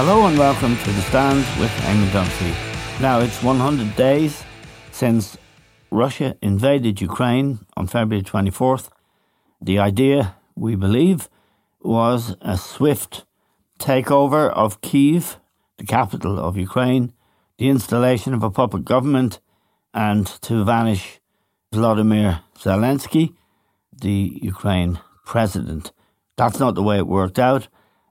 Hello and welcome to The Stand with Eamon Dunphy. Now it's 100 days since Russia invaded Ukraine on February 24th. The idea, we believe, was a swift takeover of Kiev, the capital of Ukraine, the installation of a puppet government, and to vanish Vladimir Zelensky, the Ukraine president. That's not the way it worked out,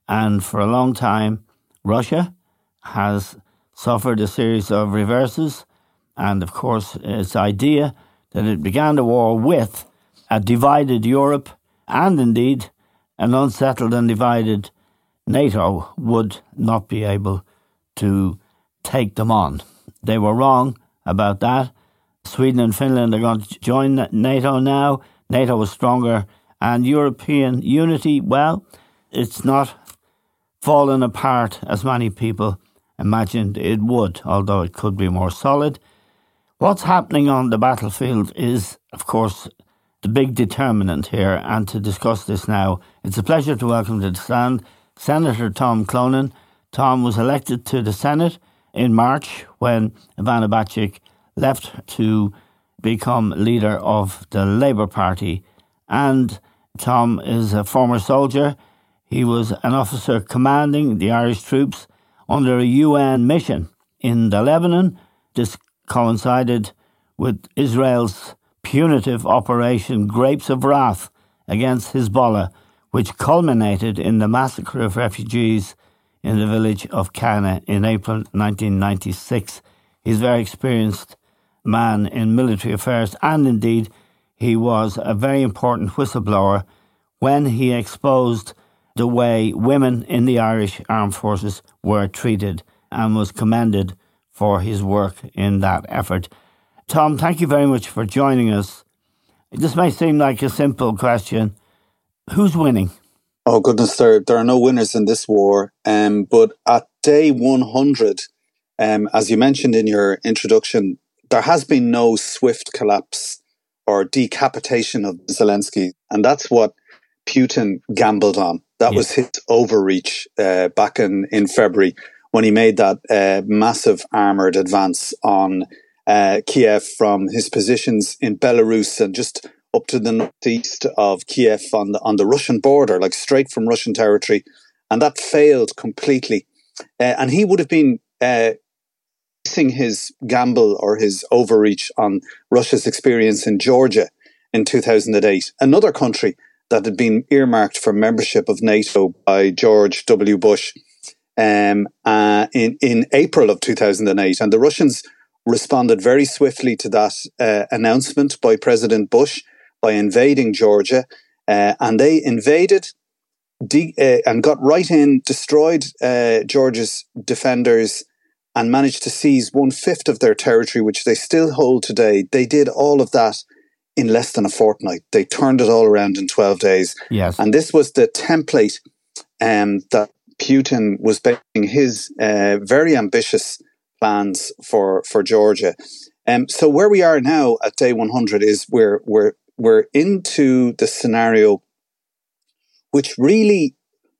and for a long time, Russia has suffered a series of reverses, and of course, its idea that it began the war with a divided Europe and indeed an unsettled and divided NATO would not be able to take them on. They were wrong about that. Sweden and Finland are going to join NATO now. NATO is stronger. And European unity, well, it's not fallen apart as many people imagined it would, although it could be more solid. What's happening on the battlefield is, of course, the big determinant here, and to discuss this now, it's a pleasure to welcome to the stand Senator Tom Clonan. Tom was elected to the Senate in March when Ivana Bacik left to become leader of the Labour Party. And Tom is a former soldier he was an officer commanding the Irish troops under a UN mission in the Lebanon. This coincided with Israel's punitive Operation Grapes of Wrath against Hezbollah, which culminated in the massacre of refugees in the village of Cana in April 1996. He's a very experienced man in military affairs, and indeed, he was a very important whistleblower when he exposed the way women in the Irish Armed Forces were treated and was commended for his work in that effort. Tom, thank you very much for joining us. This may seem like a simple question. Who's winning? Oh, goodness, there, there are no winners in this war. Um, but at day 100, um, as you mentioned in your introduction, there has been no swift collapse or decapitation of Zelensky. And that's what Putin gambled on. That was his overreach uh, back in, in February when he made that uh, massive armored advance on uh, Kiev from his positions in Belarus and just up to the northeast of Kiev on the on the Russian border, like straight from Russian territory, and that failed completely. Uh, and he would have been uh, basing his gamble or his overreach on Russia's experience in Georgia in 2008, another country that had been earmarked for membership of NATO by George W. Bush um, uh, in, in April of 2008. And the Russians responded very swiftly to that uh, announcement by President Bush by invading Georgia. Uh, and they invaded de- uh, and got right in, destroyed uh, Georgia's defenders, and managed to seize one fifth of their territory, which they still hold today. They did all of that in less than a fortnight. They turned it all around in 12 days. Yes. And this was the template um, that Putin was making his uh, very ambitious plans for, for Georgia. Um, so where we are now at day 100 is we're, we're, we're into the scenario which really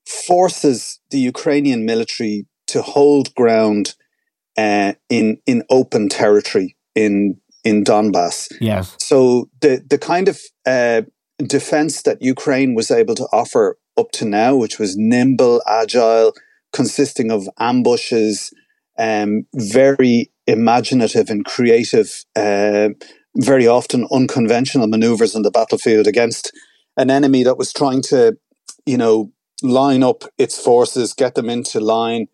forces the Ukrainian military to hold ground uh, in, in open territory in in Donbass. Yes. So the the kind of uh, defense that Ukraine was able to offer up to now, which was nimble, agile, consisting of ambushes, um, very imaginative and creative, uh, very often unconventional maneuvers on the battlefield against an enemy that was trying to, you know, line up its forces, get them into line,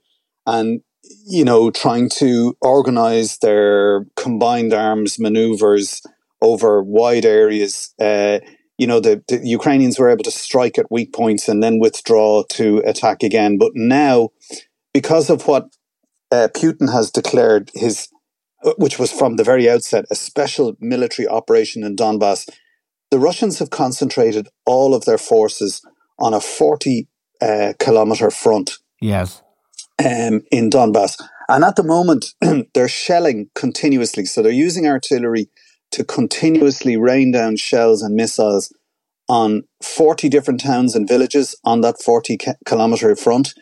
and you know, trying to organize their combined arms maneuvers over wide areas. Uh, you know, the, the, Ukrainians were able to strike at weak points and then withdraw to attack again. But now, because of what uh, Putin has declared his, uh, which was from the very outset, a special military operation in Donbass, the Russians have concentrated all of their forces on a 40 uh, kilometer front. Yes. Um, in Donbass. And at the moment, they're shelling continuously. So they're using artillery to continuously rain down shells and missiles on 40 different towns and villages on that 40 kilometer front.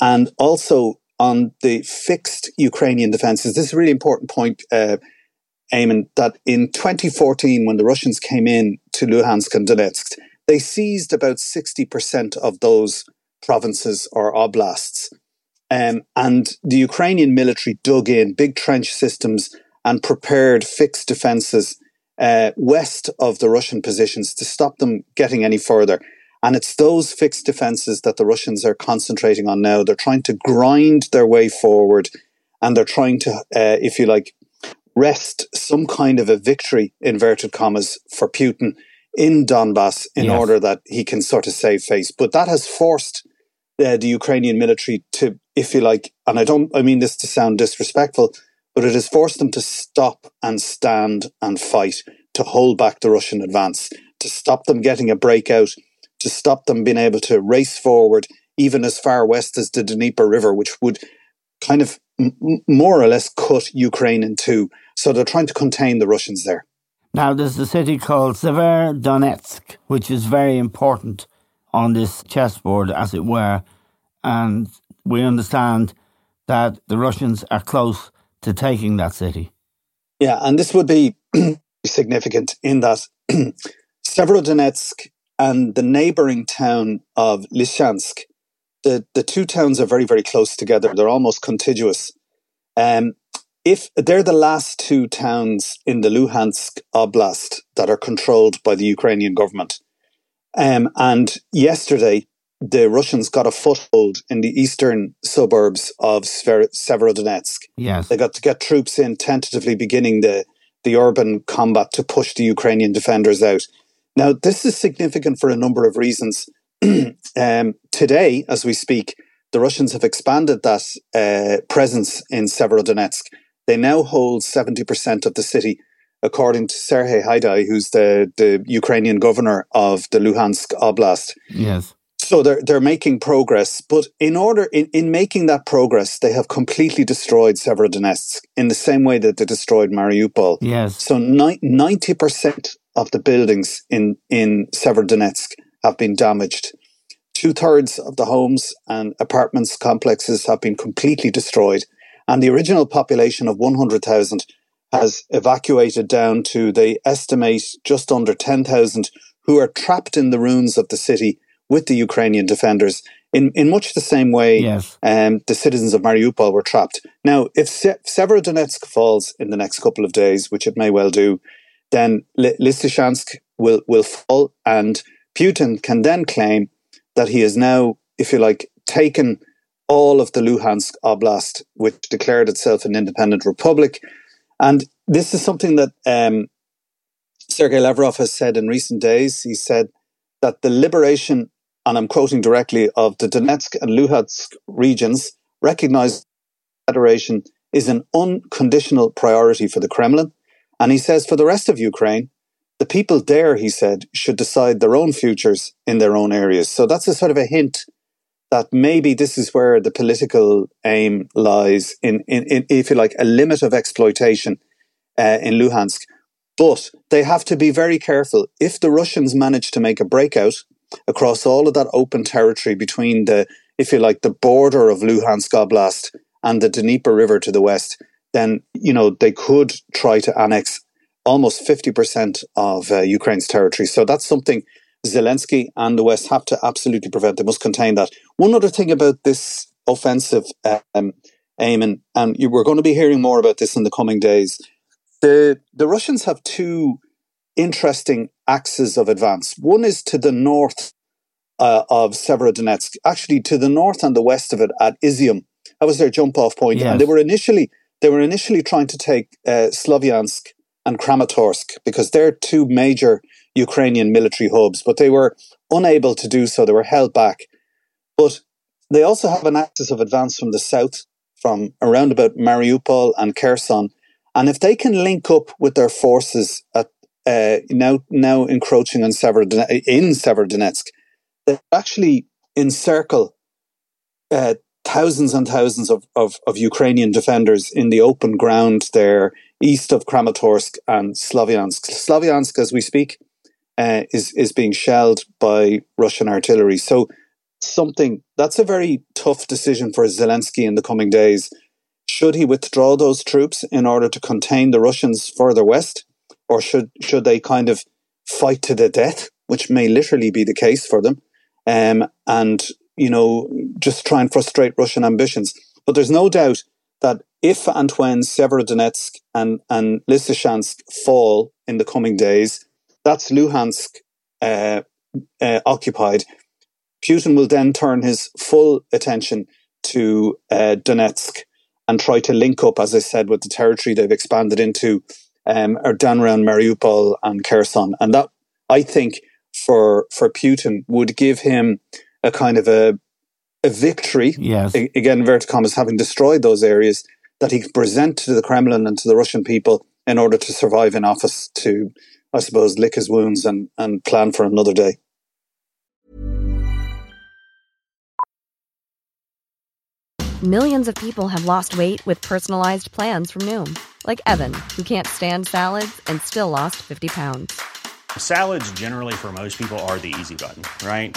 And also on the fixed Ukrainian defenses. This is a really important point, uh, Eamon, that in 2014, when the Russians came in to Luhansk and Donetsk, they seized about 60% of those provinces or oblasts. Um, and the Ukrainian military dug in big trench systems and prepared fixed defenses uh, west of the Russian positions to stop them getting any further. And it's those fixed defenses that the Russians are concentrating on now. They're trying to grind their way forward and they're trying to, uh, if you like, wrest some kind of a victory, inverted commas, for Putin in Donbass in yes. order that he can sort of save face. But that has forced uh, the Ukrainian military to, if you like, and I don't, I mean this to sound disrespectful, but it has forced them to stop and stand and fight to hold back the Russian advance, to stop them getting a breakout, to stop them being able to race forward even as far west as the Dnieper River, which would kind of m- more or less cut Ukraine in two. So they're trying to contain the Russians there. Now, there's a city called Severodonetsk, which is very important on this chessboard, as it were. And we understand that the Russians are close to taking that city. Yeah, and this would be significant in that Severodonetsk and the neighboring town of Lysychansk, the, the two towns are very, very close together. They're almost contiguous. Um, if they're the last two towns in the Luhansk Oblast that are controlled by the Ukrainian government. Um, and yesterday, the Russians got a foothold in the eastern suburbs of Severodonetsk. Yes. They got to get troops in, tentatively beginning the, the urban combat to push the Ukrainian defenders out. Now, this is significant for a number of reasons. um, today, as we speak, the Russians have expanded that uh, presence in Severodonetsk. They now hold 70% of the city, according to Sergei Haidai, who's the, the Ukrainian governor of the Luhansk Oblast. Yes. So they're they're making progress, but in order in, in making that progress, they have completely destroyed Severodonetsk in the same way that they destroyed Mariupol. Yes. So ninety percent of the buildings in in Severodonetsk have been damaged. Two thirds of the homes and apartments complexes have been completely destroyed, and the original population of one hundred thousand has evacuated down to they estimate just under ten thousand who are trapped in the ruins of the city with the Ukrainian defenders in, in much the same way yes. um, the citizens of Mariupol were trapped. Now, if Se- Severodonetsk falls in the next couple of days, which it may well do, then Lysychansk will, will fall, and Putin can then claim that he has now, if you like, taken all of the Luhansk Oblast, which declared itself an independent republic. And this is something that um, Sergei Lavrov has said in recent days. He said that the liberation and I'm quoting directly, of the Donetsk and Luhansk regions recognize federation is an unconditional priority for the Kremlin. And he says for the rest of Ukraine, the people there, he said, should decide their own futures in their own areas. So that's a sort of a hint that maybe this is where the political aim lies in, in, in if you like, a limit of exploitation uh, in Luhansk. But they have to be very careful. If the Russians manage to make a breakout, across all of that open territory between the, if you like, the border of Luhansk Oblast and the Dnieper River to the west, then, you know, they could try to annex almost 50% of uh, Ukraine's territory. So that's something Zelensky and the West have to absolutely prevent. They must contain that. One other thing about this offensive, um, Eamon, and you, we're going to be hearing more about this in the coming days. The the Russians have two interesting axes of advance. One is to the north uh, of Severodonetsk, actually to the north and the west of it at Izium. That was their jump off point. Yes. and they were initially they were initially trying to take uh, Slavyansk and Kramatorsk because they're two major Ukrainian military hubs, but they were unable to do so. They were held back. But they also have an axis of advance from the south, from around about Mariupol and Kherson. And if they can link up with their forces at uh, now now encroaching on in Severodonetsk, they actually encircle uh, thousands and thousands of, of, of Ukrainian defenders in the open ground there east of Kramatorsk and Slavyansk. Slavyansk, as we speak, uh, is is being shelled by Russian artillery. So something that's a very tough decision for Zelensky in the coming days. Should he withdraw those troops in order to contain the Russians further west, or should should they kind of fight to the death, which may literally be the case for them, um, and you know just try and frustrate Russian ambitions? But there's no doubt that if and when Severodonetsk and and Lysychansk fall in the coming days, that's Luhansk uh, uh, occupied. Putin will then turn his full attention to uh, Donetsk and try to link up, as I said, with the territory they've expanded into, um, around Mariupol and Kherson. And that, I think, for for Putin would give him a kind of a a victory. Yes. A- again, inverted commas, having destroyed those areas that he could present to the Kremlin and to the Russian people in order to survive in office. To, I suppose, lick his wounds and and plan for another day. Millions of people have lost weight with personalized plans from Noom, like Evan, who can't stand salads and still lost 50 pounds. Salads, generally, for most people, are the easy button, right?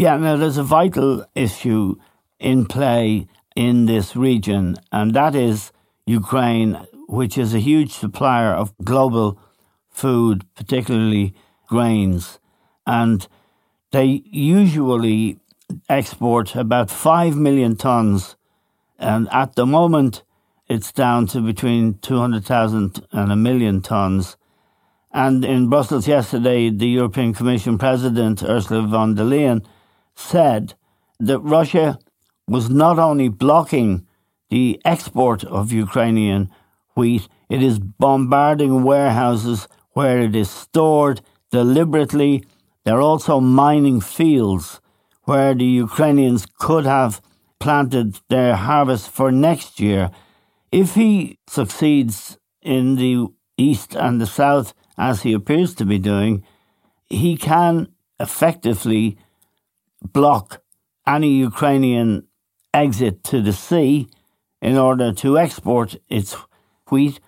Yeah, now there's a vital issue in play in this region, and that is Ukraine, which is a huge supplier of global food, particularly grains. And they usually export about 5 million tons. And at the moment, it's down to between 200,000 and a million tons. And in Brussels yesterday, the European Commission President, Ursula von der Leyen, said that Russia was not only blocking the export of Ukrainian wheat, it is bombarding warehouses where it is stored deliberately. They're also mining fields where the Ukrainians could have planted their harvest for next year. If he succeeds in the east and the south, as he appears to be doing, he can effectively block any Ukrainian exit to the sea in order to export its wheat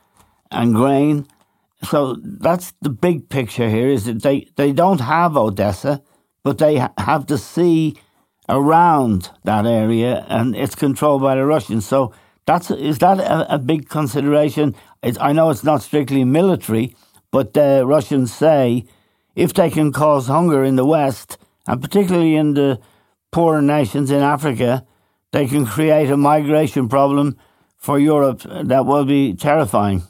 and grain. So that's the big picture here is that they, they don't have Odessa, but they ha- have the sea around that area and it's controlled by the Russians. So that's is that a, a big consideration? It's, I know it's not strictly military, but the Russians say if they can cause hunger in the West, and particularly in the poorer nations in Africa, they can create a migration problem for Europe that will be terrifying.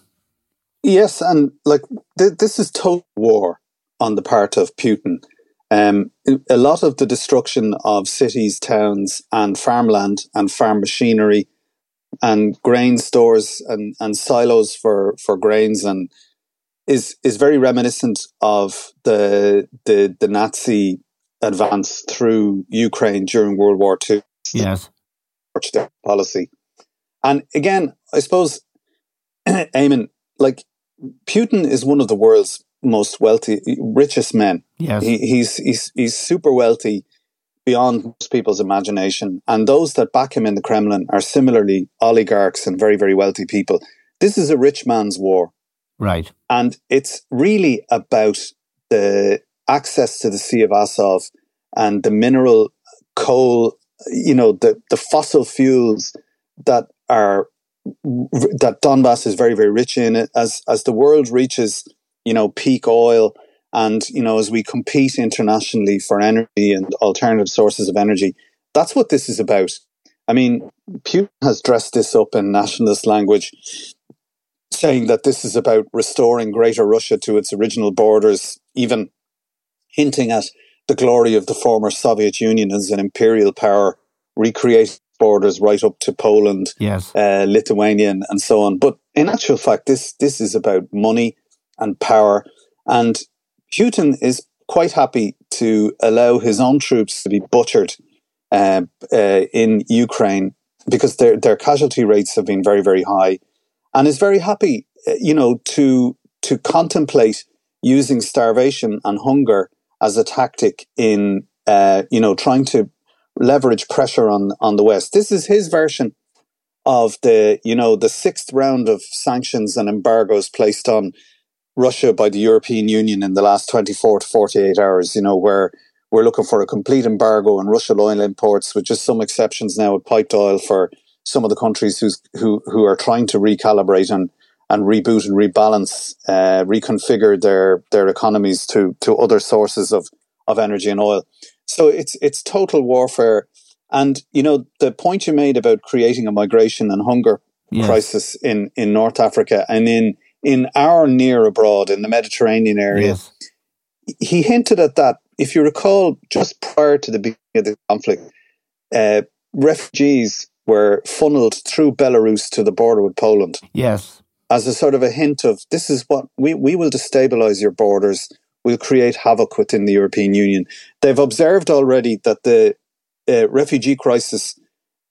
Yes, and like th- this is total war on the part of Putin. Um, a lot of the destruction of cities, towns, and farmland and farm machinery and grain stores and, and silos for, for grains and is is very reminiscent of the the the Nazi advance through Ukraine during World War II. Yes, policy, and again, I suppose, Eamon, like Putin is one of the world's most wealthy, richest men. Yes, he, he's he's he's super wealthy beyond most people's imagination, and those that back him in the Kremlin are similarly oligarchs and very very wealthy people. This is a rich man's war. Right. And it's really about the access to the Sea of Azov and the mineral coal, you know, the, the fossil fuels that are that Donbass is very, very rich in. As as the world reaches, you know, peak oil, and you know, as we compete internationally for energy and alternative sources of energy, that's what this is about. I mean, Putin has dressed this up in nationalist language saying that this is about restoring Greater Russia to its original borders, even hinting at the glory of the former Soviet Union as an imperial power, recreate borders right up to Poland, yes, uh, Lithuania, and, and so on. But in actual fact, this this is about money and power, and Putin is quite happy to allow his own troops to be butchered uh, uh, in Ukraine because their their casualty rates have been very very high. And is very happy, uh, you know, to to contemplate using starvation and hunger as a tactic in, uh, you know, trying to leverage pressure on on the West. This is his version of the, you know, the sixth round of sanctions and embargoes placed on Russia by the European Union in the last 24 to 48 hours, you know, where we're looking for a complete embargo on Russian oil imports, with just some exceptions now with piped oil for some of the countries who's, who who are trying to recalibrate and and reboot and rebalance, uh, reconfigure their their economies to to other sources of of energy and oil. So it's it's total warfare. And you know the point you made about creating a migration and hunger yes. crisis in in North Africa and in in our near abroad in the Mediterranean area. Yes. He hinted at that. If you recall, just prior to the beginning of the conflict, uh, refugees were funneled through Belarus to the border with Poland. Yes. As a sort of a hint of this is what we, we will destabilize your borders, we'll create havoc within the European Union. They've observed already that the uh, refugee crisis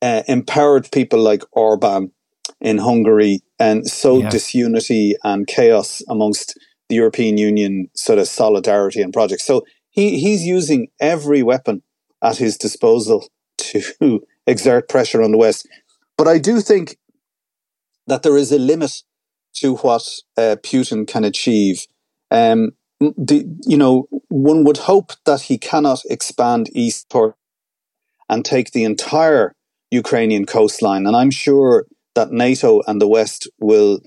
uh, empowered people like Orban in Hungary and sowed yes. disunity and chaos amongst the European Union sort of solidarity and projects. So he, he's using every weapon at his disposal to exert pressure on the West. But I do think that there is a limit to what uh, Putin can achieve. Um, the, you know, one would hope that he cannot expand eastward and take the entire Ukrainian coastline. And I'm sure that NATO and the West will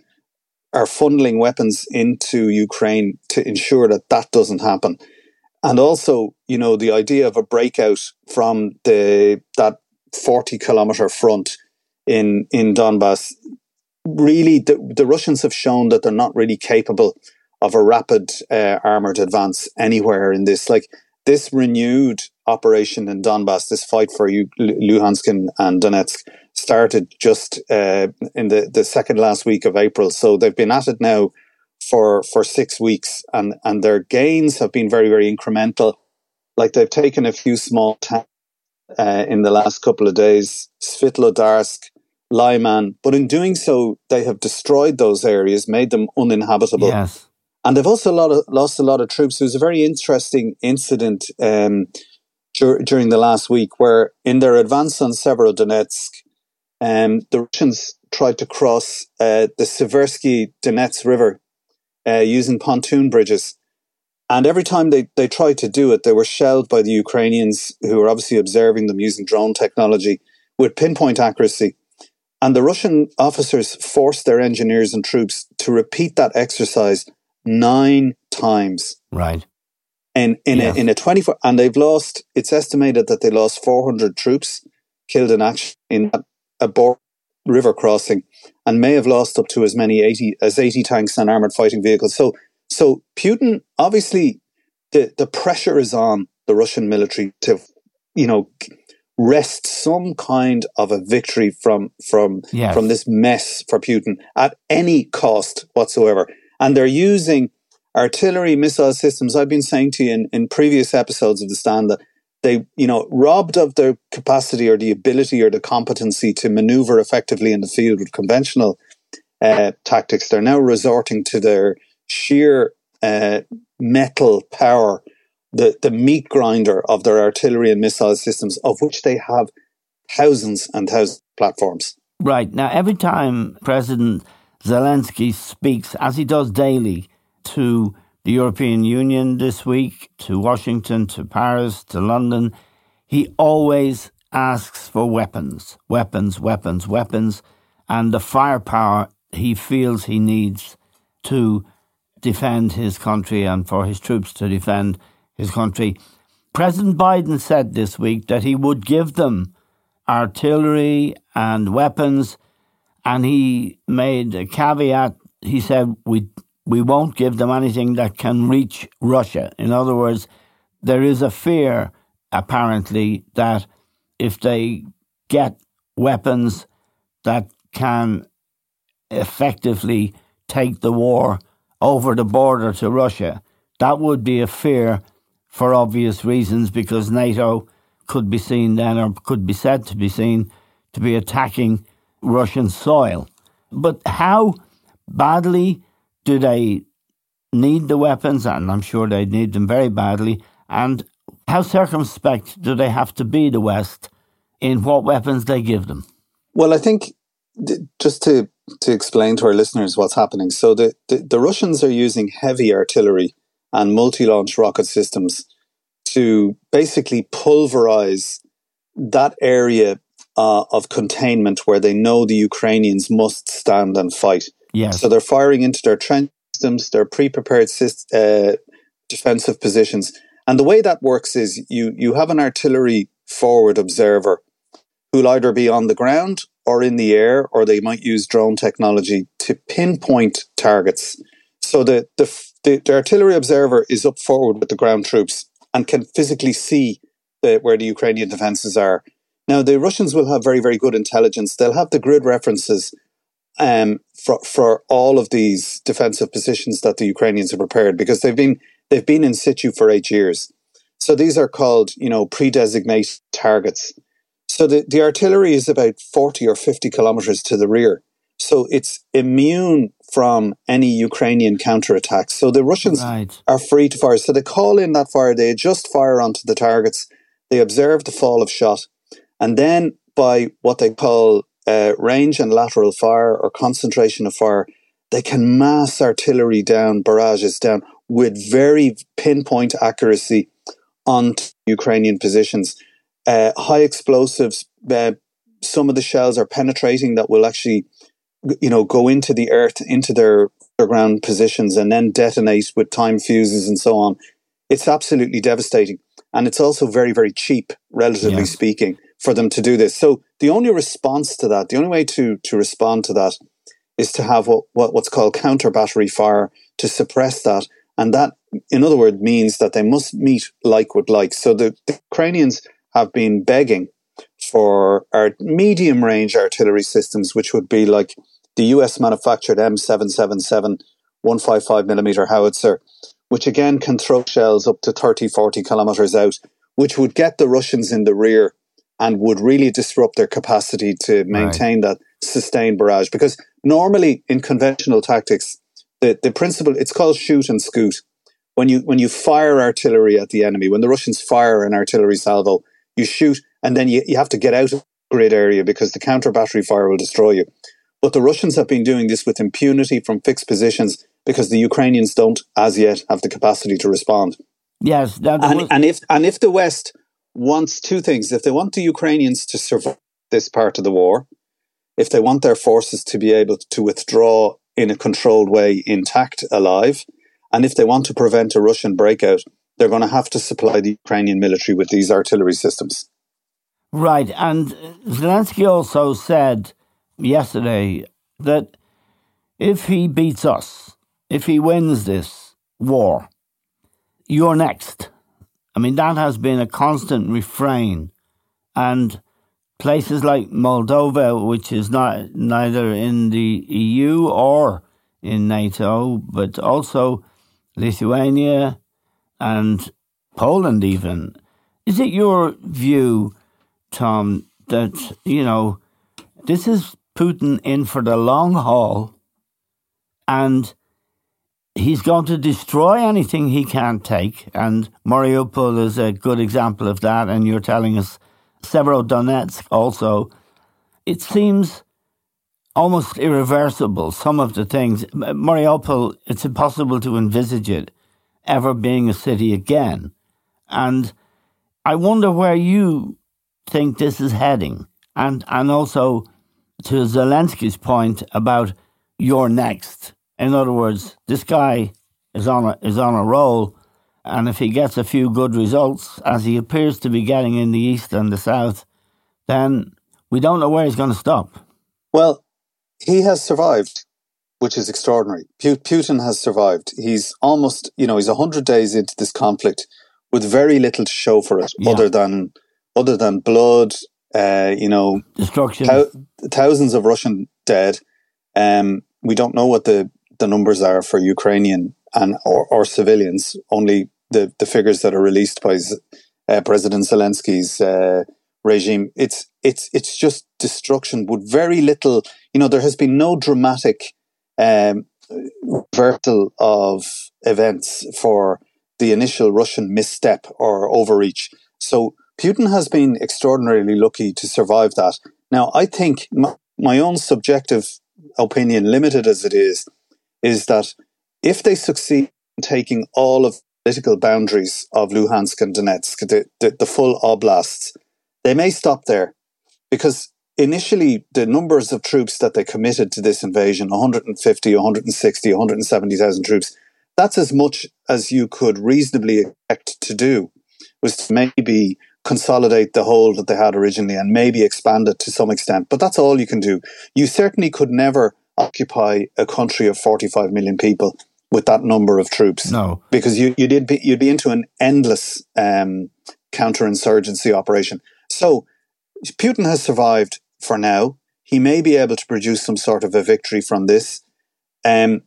are funneling weapons into Ukraine to ensure that that doesn't happen. And also, you know, the idea of a breakout from the that 40 kilometer front in, in Donbass, really, the, the Russians have shown that they're not really capable of a rapid uh, armored advance anywhere in this. Like this renewed operation in Donbass, this fight for Luhansk and, Donetsk, started just uh, in the, the second last week of April. So they've been at it now for for six weeks, and and their gains have been very very incremental. Like they've taken a few small towns uh, in the last couple of days, Svitlodarsk, Lyman, but in doing so, they have destroyed those areas, made them uninhabitable. Yes. And they've also lot of, lost a lot of troops. There was a very interesting incident um, dur- during the last week where, in their advance on Severodonetsk, um, the Russians tried to cross uh, the Seversky Donets River uh, using pontoon bridges. And every time they, they tried to do it, they were shelled by the Ukrainians, who were obviously observing them using drone technology with pinpoint accuracy. And the Russian officers forced their engineers and troops to repeat that exercise nine times. Right. In in yes. a in a twenty four and they've lost it's estimated that they lost four hundred troops killed in action in a, a border river crossing and may have lost up to as many 80 as 80 tanks and armored fighting vehicles. So, so Putin, obviously the, the pressure is on the Russian military to, you know, wrest some kind of a victory from, from, yes. from this mess for Putin at any cost whatsoever. And they're using artillery missile systems. I've been saying to you in, in previous episodes of the stand that they, you know, robbed of their capacity or the ability or the competency to maneuver effectively in the field with conventional uh, tactics, they're now resorting to their sheer uh, metal power, the, the meat grinder of their artillery and missile systems, of which they have thousands and thousands of platforms. Right. Now, every time President Zelensky speaks, as he does daily, to the European Union this week, to Washington, to Paris, to London. He always asks for weapons, weapons, weapons, weapons, and the firepower he feels he needs to defend his country and for his troops to defend his country. President Biden said this week that he would give them artillery and weapons, and he made a caveat. He said, We we won't give them anything that can reach Russia. In other words, there is a fear, apparently, that if they get weapons that can effectively take the war over the border to Russia, that would be a fear for obvious reasons because NATO could be seen then, or could be said to be seen, to be attacking Russian soil. But how badly do they need the weapons? And I'm sure they need them very badly. And how circumspect do they have to be, the West, in what weapons they give them? Well, I think just to to explain to our listeners what's happening. So the, the, the Russians are using heavy artillery and multi-launch rocket systems to basically pulverize that area uh, of containment where they know the Ukrainians must stand and fight. Yes. So they're firing into their trench systems, their pre-prepared uh, defensive positions. And the way that works is you, you have an artillery forward observer who'll either be on the ground or in the air, or they might use drone technology to pinpoint targets. So the, the, the, the artillery observer is up forward with the ground troops and can physically see the, where the Ukrainian defenses are. Now, the Russians will have very, very good intelligence. They'll have the grid references um, for for all of these defensive positions that the Ukrainians have prepared because they've been they've been in situ for eight years. So these are called you know pre-designated targets. So the, the artillery is about forty or fifty kilometers to the rear. So it's immune from any Ukrainian counterattacks. So the Russians right. are free to fire. So they call in that fire, they adjust fire onto the targets, they observe the fall of shot, and then by what they call uh, range and lateral fire or concentration of fire, they can mass artillery down, barrages down with very pinpoint accuracy on Ukrainian positions. Uh, high explosives, uh, some of the shells are penetrating that will actually, you know, go into the earth, into their underground positions and then detonate with time fuses and so on. It's absolutely devastating. And it's also very, very cheap, relatively yeah. speaking for them to do this. So the only response to that, the only way to to respond to that is to have what, what what's called counter battery fire to suppress that, and that, in other words, means that they must meet like with like. So the, the Ukrainians have been begging for our medium range artillery systems, which would be like the US manufactured M777 155 millimeter howitzer, which again can throw shells up to 30, 40 kilometers out, which would get the Russians in the rear and would really disrupt their capacity to maintain right. that sustained barrage. Because normally in conventional tactics, the, the principle, it's called shoot and scoot. When you, when you fire artillery at the enemy, when the Russians fire an artillery salvo, you shoot and then you, you have to get out of the grid area because the counter battery fire will destroy you. But the Russians have been doing this with impunity from fixed positions because the Ukrainians don't, as yet, have the capacity to respond. Yes, and, was- and if and if the West wants two things, if they want the Ukrainians to survive this part of the war, if they want their forces to be able to withdraw in a controlled way, intact, alive, and if they want to prevent a Russian breakout, they're going to have to supply the Ukrainian military with these artillery systems. Right, and Zelensky also said yesterday that if he beats us, if he wins this war, you're next. I mean, that has been a constant refrain. And places like Moldova, which is not neither in the EU or in NATO, but also Lithuania and Poland, even. Is it your view, Tom, that, you know, this is Putin in for the long haul and he's going to destroy anything he can't take. And Mariupol is a good example of that. And you're telling us Severodonetsk also. It seems almost irreversible, some of the things. Mariupol, it's impossible to envisage it ever being a city again. And I wonder where you think this is heading. And, and also to Zelensky's point about you're next. In other words, this guy is on a, is on a roll, and if he gets a few good results, as he appears to be getting in the east and the south, then we don't know where he's going to stop. Well, he has survived, which is extraordinary. Putin has survived. He's almost, you know, he's hundred days into this conflict with very little to show for it, yeah. other than other than blood, uh, you know, destruction, thousands of Russian dead. Um, we don't know what the the numbers are for Ukrainian and or, or civilians. Only the, the figures that are released by uh, President Zelensky's uh, regime. It's it's it's just destruction with very little. You know, there has been no dramatic um, reversal of events for the initial Russian misstep or overreach. So Putin has been extraordinarily lucky to survive that. Now, I think my, my own subjective opinion, limited as it is, is that if they succeed in taking all of the political boundaries of Luhansk and Donetsk, the, the, the full oblasts, they may stop there because initially the numbers of troops that they committed to this invasion 150 160 170,000 troops that's as much as you could reasonably expect to do was maybe consolidate the hold that they had originally and maybe expand it to some extent but that's all you can do you certainly could never occupy a country of 45 million people with that number of troops. No, because you you did be, you'd be into an endless um, counterinsurgency operation. So Putin has survived for now. He may be able to produce some sort of a victory from this, um,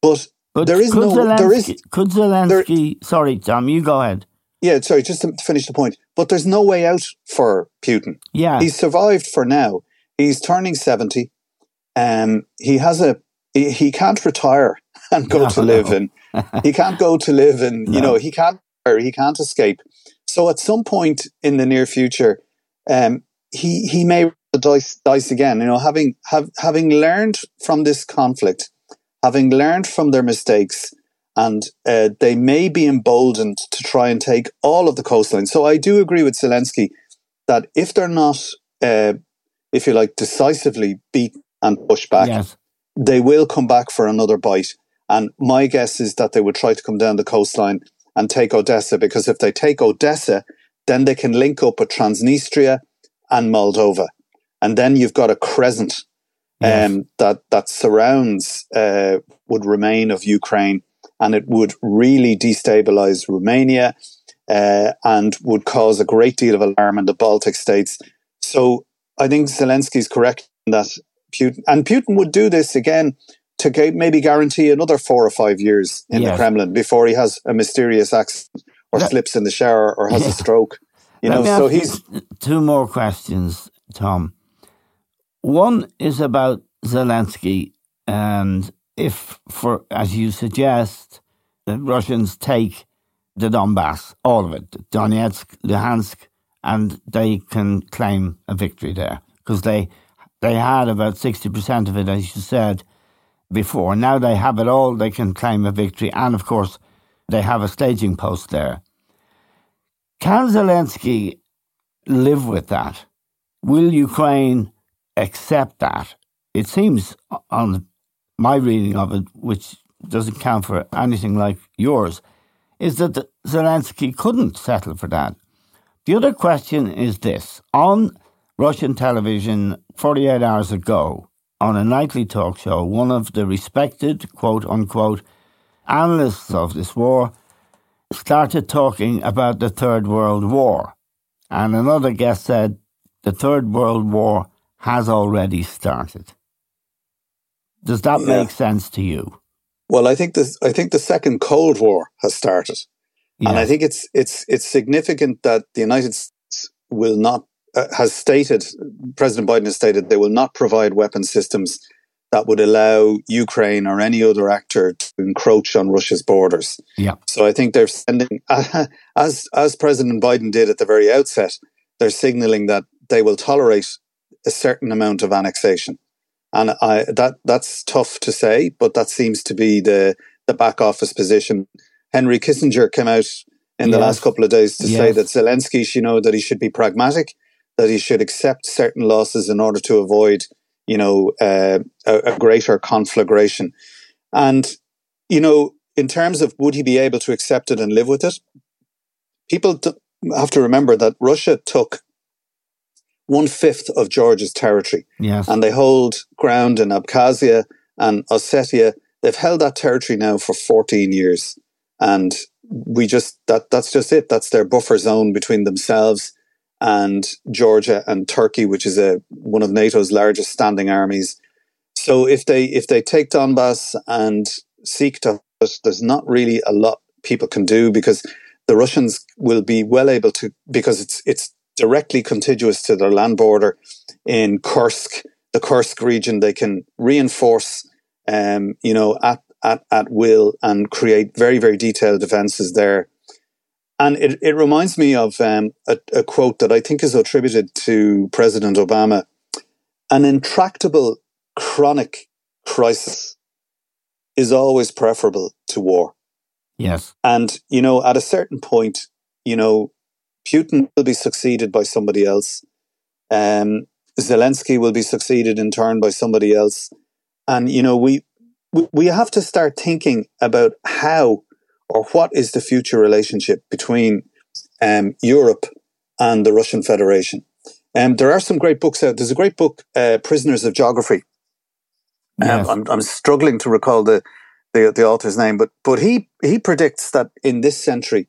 but, but there is no. Zelensky, there is could Zelensky. There, sorry, Tom, you go ahead. Yeah, sorry, just to finish the point. But there's no way out for Putin. Yeah, he's survived for now. He's turning seventy. Um, he has a he, he can't retire and go no, to live no. in. he can't go to live in. No. You know, he can't he can't escape. So at some point in the near future, um, he he may the dice dice again. You know, having have having learned from this conflict, having learned from their mistakes, and uh, they may be emboldened to try and take all of the coastline. So I do agree with Zelensky that if they're not, uh, if you like, decisively beat and push back, yes. they will come back for another bite. And my guess is that they would try to come down the coastline and take Odessa because if they take Odessa, then they can link up with Transnistria and Moldova. And then you've got a crescent yes. um, that that surrounds uh, would remain of Ukraine, and it would really destabilize Romania uh, and would cause a great deal of alarm in the Baltic states. So I think Zelensky is correct in that Putin and Putin would do this again to maybe guarantee another four or five years in yes. the Kremlin before he has a mysterious accident or that, slips in the shower or has yeah. a stroke. You know, so he's two more questions, Tom. One is about Zelensky, and if, for as you suggest, the Russians take the Donbass, all of it, Donetsk, Luhansk, and they can claim a victory there because they they had about sixty percent of it, as you said before. Now they have it all; they can claim a victory, and of course, they have a staging post there. Can Zelensky live with that? Will Ukraine accept that? It seems, on my reading of it, which doesn't count for anything like yours, is that Zelensky couldn't settle for that. The other question is this on Russian television 48 hours ago, on a nightly talk show, one of the respected, quote unquote, analysts of this war started talking about the Third World War. And another guest said, the Third World War has already started. Does that yeah. make sense to you? Well, I think the I think the second Cold War has started, yeah. and I think it's it's it's significant that the United States will not uh, has stated President Biden has stated they will not provide weapon systems that would allow Ukraine or any other actor to encroach on Russia's borders. Yeah. So I think they're sending, uh, as as President Biden did at the very outset, they're signaling that they will tolerate a certain amount of annexation, and I, that that's tough to say, but that seems to be the the back office position. Henry Kissinger came out in the yes. last couple of days to yes. say that Zelensky, you know, that he should be pragmatic, that he should accept certain losses in order to avoid you know, uh, a, a, greater conflagration. And, you know, in terms of would he be able to accept it and live with it, people have to remember that Russia took one fifth of Georgia's territory. Yes. And they hold ground in Abkhazia and Ossetia. They've held that territory now for 14 years. And we just, that, that's just it. That's their buffer zone between themselves and Georgia and Turkey, which is a one of NATO's largest standing armies. So if they if they take Donbass and seek to, there's not really a lot people can do because the Russians will be well able to because it's it's directly contiguous to their land border in Kursk, the Kursk region. They can reinforce, um, you know, at at at will and create very very detailed defenses there. And it, it reminds me of um, a, a quote that I think is attributed to President Obama an intractable chronic crisis is always preferable to war. Yes. And, you know, at a certain point, you know, Putin will be succeeded by somebody else. Um, Zelensky will be succeeded in turn by somebody else. And, you know, we, we have to start thinking about how or what is the future relationship between um, Europe and the Russian Federation? Um, there are some great books out. There's a great book, uh, Prisoners of Geography. Um, yes. I'm, I'm struggling to recall the, the, the author's name, but but he he predicts that in this century,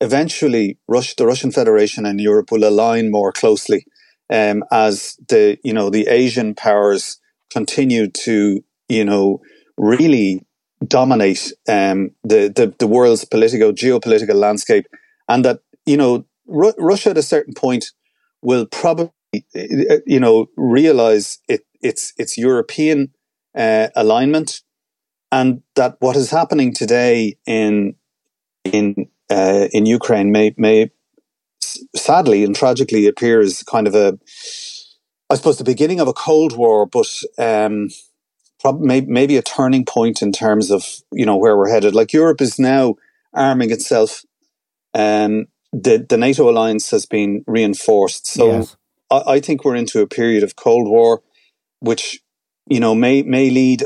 eventually, Russia, the Russian Federation and Europe will align more closely um, as the you know the Asian powers continue to you know really dominate um, the, the, the world's political geopolitical landscape, and that you know Ru- Russia at a certain point will probably you know realize it, its its European uh, alignment, and that what is happening today in in uh, in Ukraine may may sadly and tragically appear as kind of a I suppose the beginning of a cold war, but um, probably maybe a turning point in terms of you know where we're headed. Like Europe is now arming itself. Um, the the NATO alliance has been reinforced, so yes. I, I, think we're into a period of Cold War, which you know may may lead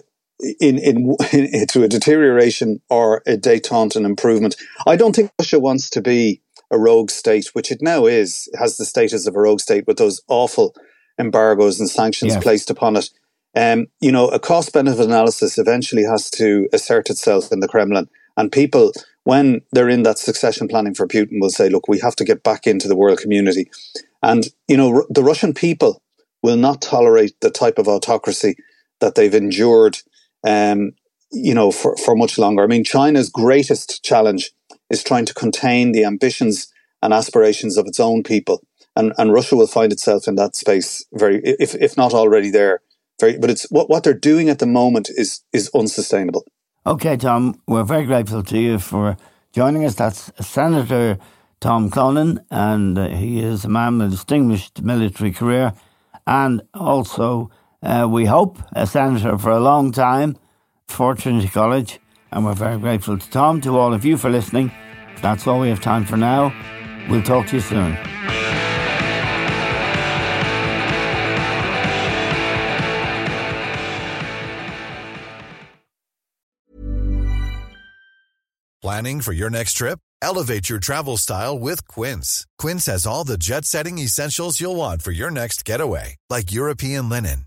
in, in, in to a deterioration or a détente and improvement. I don't think Russia wants to be a rogue state, which it now is, it has the status of a rogue state with those awful embargoes and sanctions placed upon it um, you know, a cost benefit analysis eventually has to assert itself in the Kremlin. And people, when they're in that succession planning for Putin, will say, look, we have to get back into the world community. And, you know, r- the Russian people will not tolerate the type of autocracy that they've endured, um, you know, for, for much longer. I mean, China's greatest challenge is trying to contain the ambitions and aspirations of its own people. And, and Russia will find itself in that space very, if, if not already there, very, but it's what, what they're doing at the moment is, is unsustainable. Okay, Tom, we're very grateful to you for joining us. That's Senator Tom Clonan, and uh, he is a man with a distinguished military career, and also, uh, we hope, a senator for a long time for Trinity College. And we're very grateful to Tom, to all of you for listening. That's all we have time for now. We'll talk to you soon. Planning for your next trip? Elevate your travel style with Quince. Quince has all the jet setting essentials you'll want for your next getaway, like European linen,